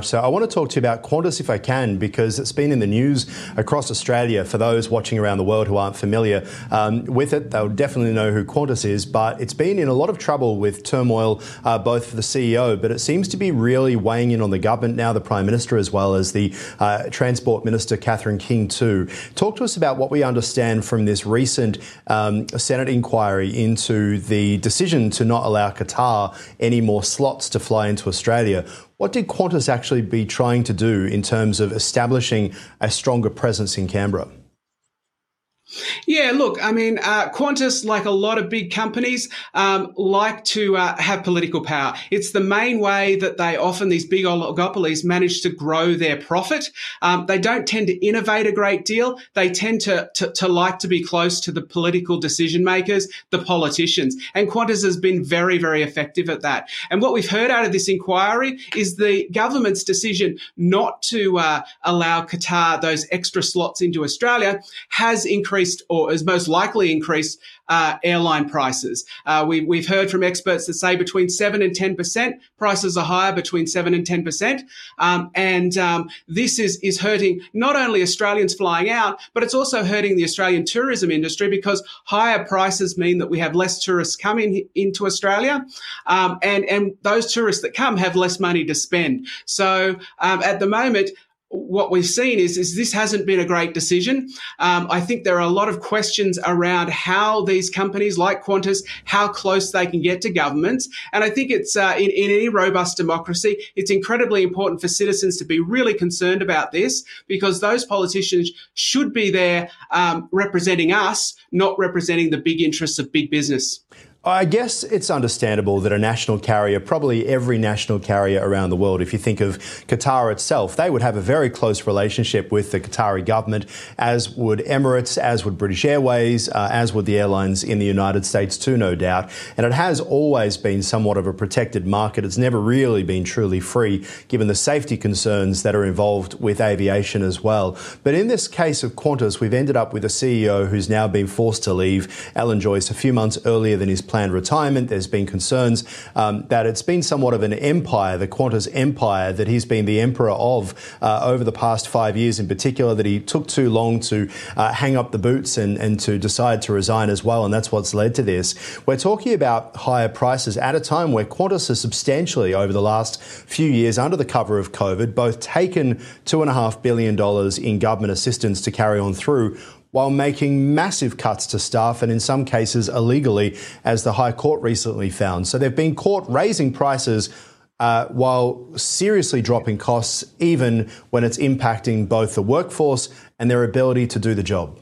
So I want to talk to you about Qantas if I can, because it's been in the news across Australia. For those watching around the world who aren't familiar um, with it, they'll definitely know who Qantas is. But it's been in a lot of trouble with turmoil, uh, both for the CEO, but it seems to be really weighing in on the government now, the Prime Minister, as well as the uh, Transport Minister, Catherine King, too. Talk to us about what we understand from this recent um, Senate inquiry into the decision to not allow Qatar any more slots to fly into Australia. What did Qantas actually be trying to do in terms of establishing a stronger presence in Canberra? Yeah, look, I mean, uh, Qantas, like a lot of big companies, um, like to uh, have political power. It's the main way that they often, these big oligopolies, manage to grow their profit. Um, they don't tend to innovate a great deal. They tend to, to, to like to be close to the political decision makers, the politicians. And Qantas has been very, very effective at that. And what we've heard out of this inquiry is the government's decision not to uh, allow Qatar those extra slots into Australia has increased increased or is most likely increased uh, airline prices. Uh, we, we've heard from experts that say between 7 and 10%, prices are higher between 7 and 10%. Um, and um, this is, is hurting not only Australians flying out, but it's also hurting the Australian tourism industry because higher prices mean that we have less tourists coming into Australia. Um, and, and those tourists that come have less money to spend. So um, at the moment, what we've seen is, is this hasn't been a great decision. Um, I think there are a lot of questions around how these companies like Qantas, how close they can get to governments. And I think it's uh, in, in any robust democracy, it's incredibly important for citizens to be really concerned about this because those politicians should be there um, representing us, not representing the big interests of big business. I guess it's understandable that a national carrier, probably every national carrier around the world, if you think of Qatar itself, they would have a very close relationship with the Qatari government, as would Emirates, as would British Airways, uh, as would the airlines in the United States too, no doubt. And it has always been somewhat of a protected market. It's never really been truly free, given the safety concerns that are involved with aviation as well. But in this case of Qantas, we've ended up with a CEO who's now been forced to leave, Alan Joyce, a few months earlier than his planned retirement. There's been concerns um, that it's been somewhat of an empire, the Qantas empire, that he's been the emperor of uh, over the past five years in particular, that he took too long to uh, hang up the boots and, and to decide to resign as well. And that's what's led to this. We're talking about higher prices at a time where Qantas has substantially, over the last few years, under the cover of COVID, both taken $2.5 billion in government assistance to carry on through while making massive cuts to staff and in some cases illegally, as the High Court recently found. So they've been caught raising prices uh, while seriously dropping costs, even when it's impacting both the workforce and their ability to do the job.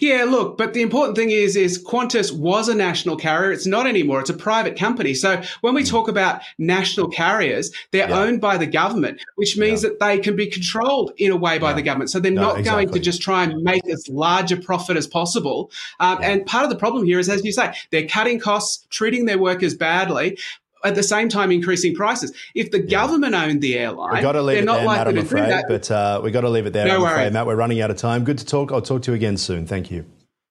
Yeah, look, but the important thing is, is Qantas was a national carrier. It's not anymore. It's a private company. So when we hmm. talk about national carriers, they're yeah. owned by the government, which means yeah. that they can be controlled in a way by yeah. the government. So they're no, not exactly. going to just try and make as large a profit as possible. Um, and part of the problem here is, as you say, they're cutting costs, treating their workers badly at the same time increasing prices. If the yeah. government owned the airline, we got to leave it there, Matt, I'm afraid, But uh, we got to leave it there. No I'm afraid, Matt. We're running out of time. Good to talk. I'll talk to you again soon. Thank you.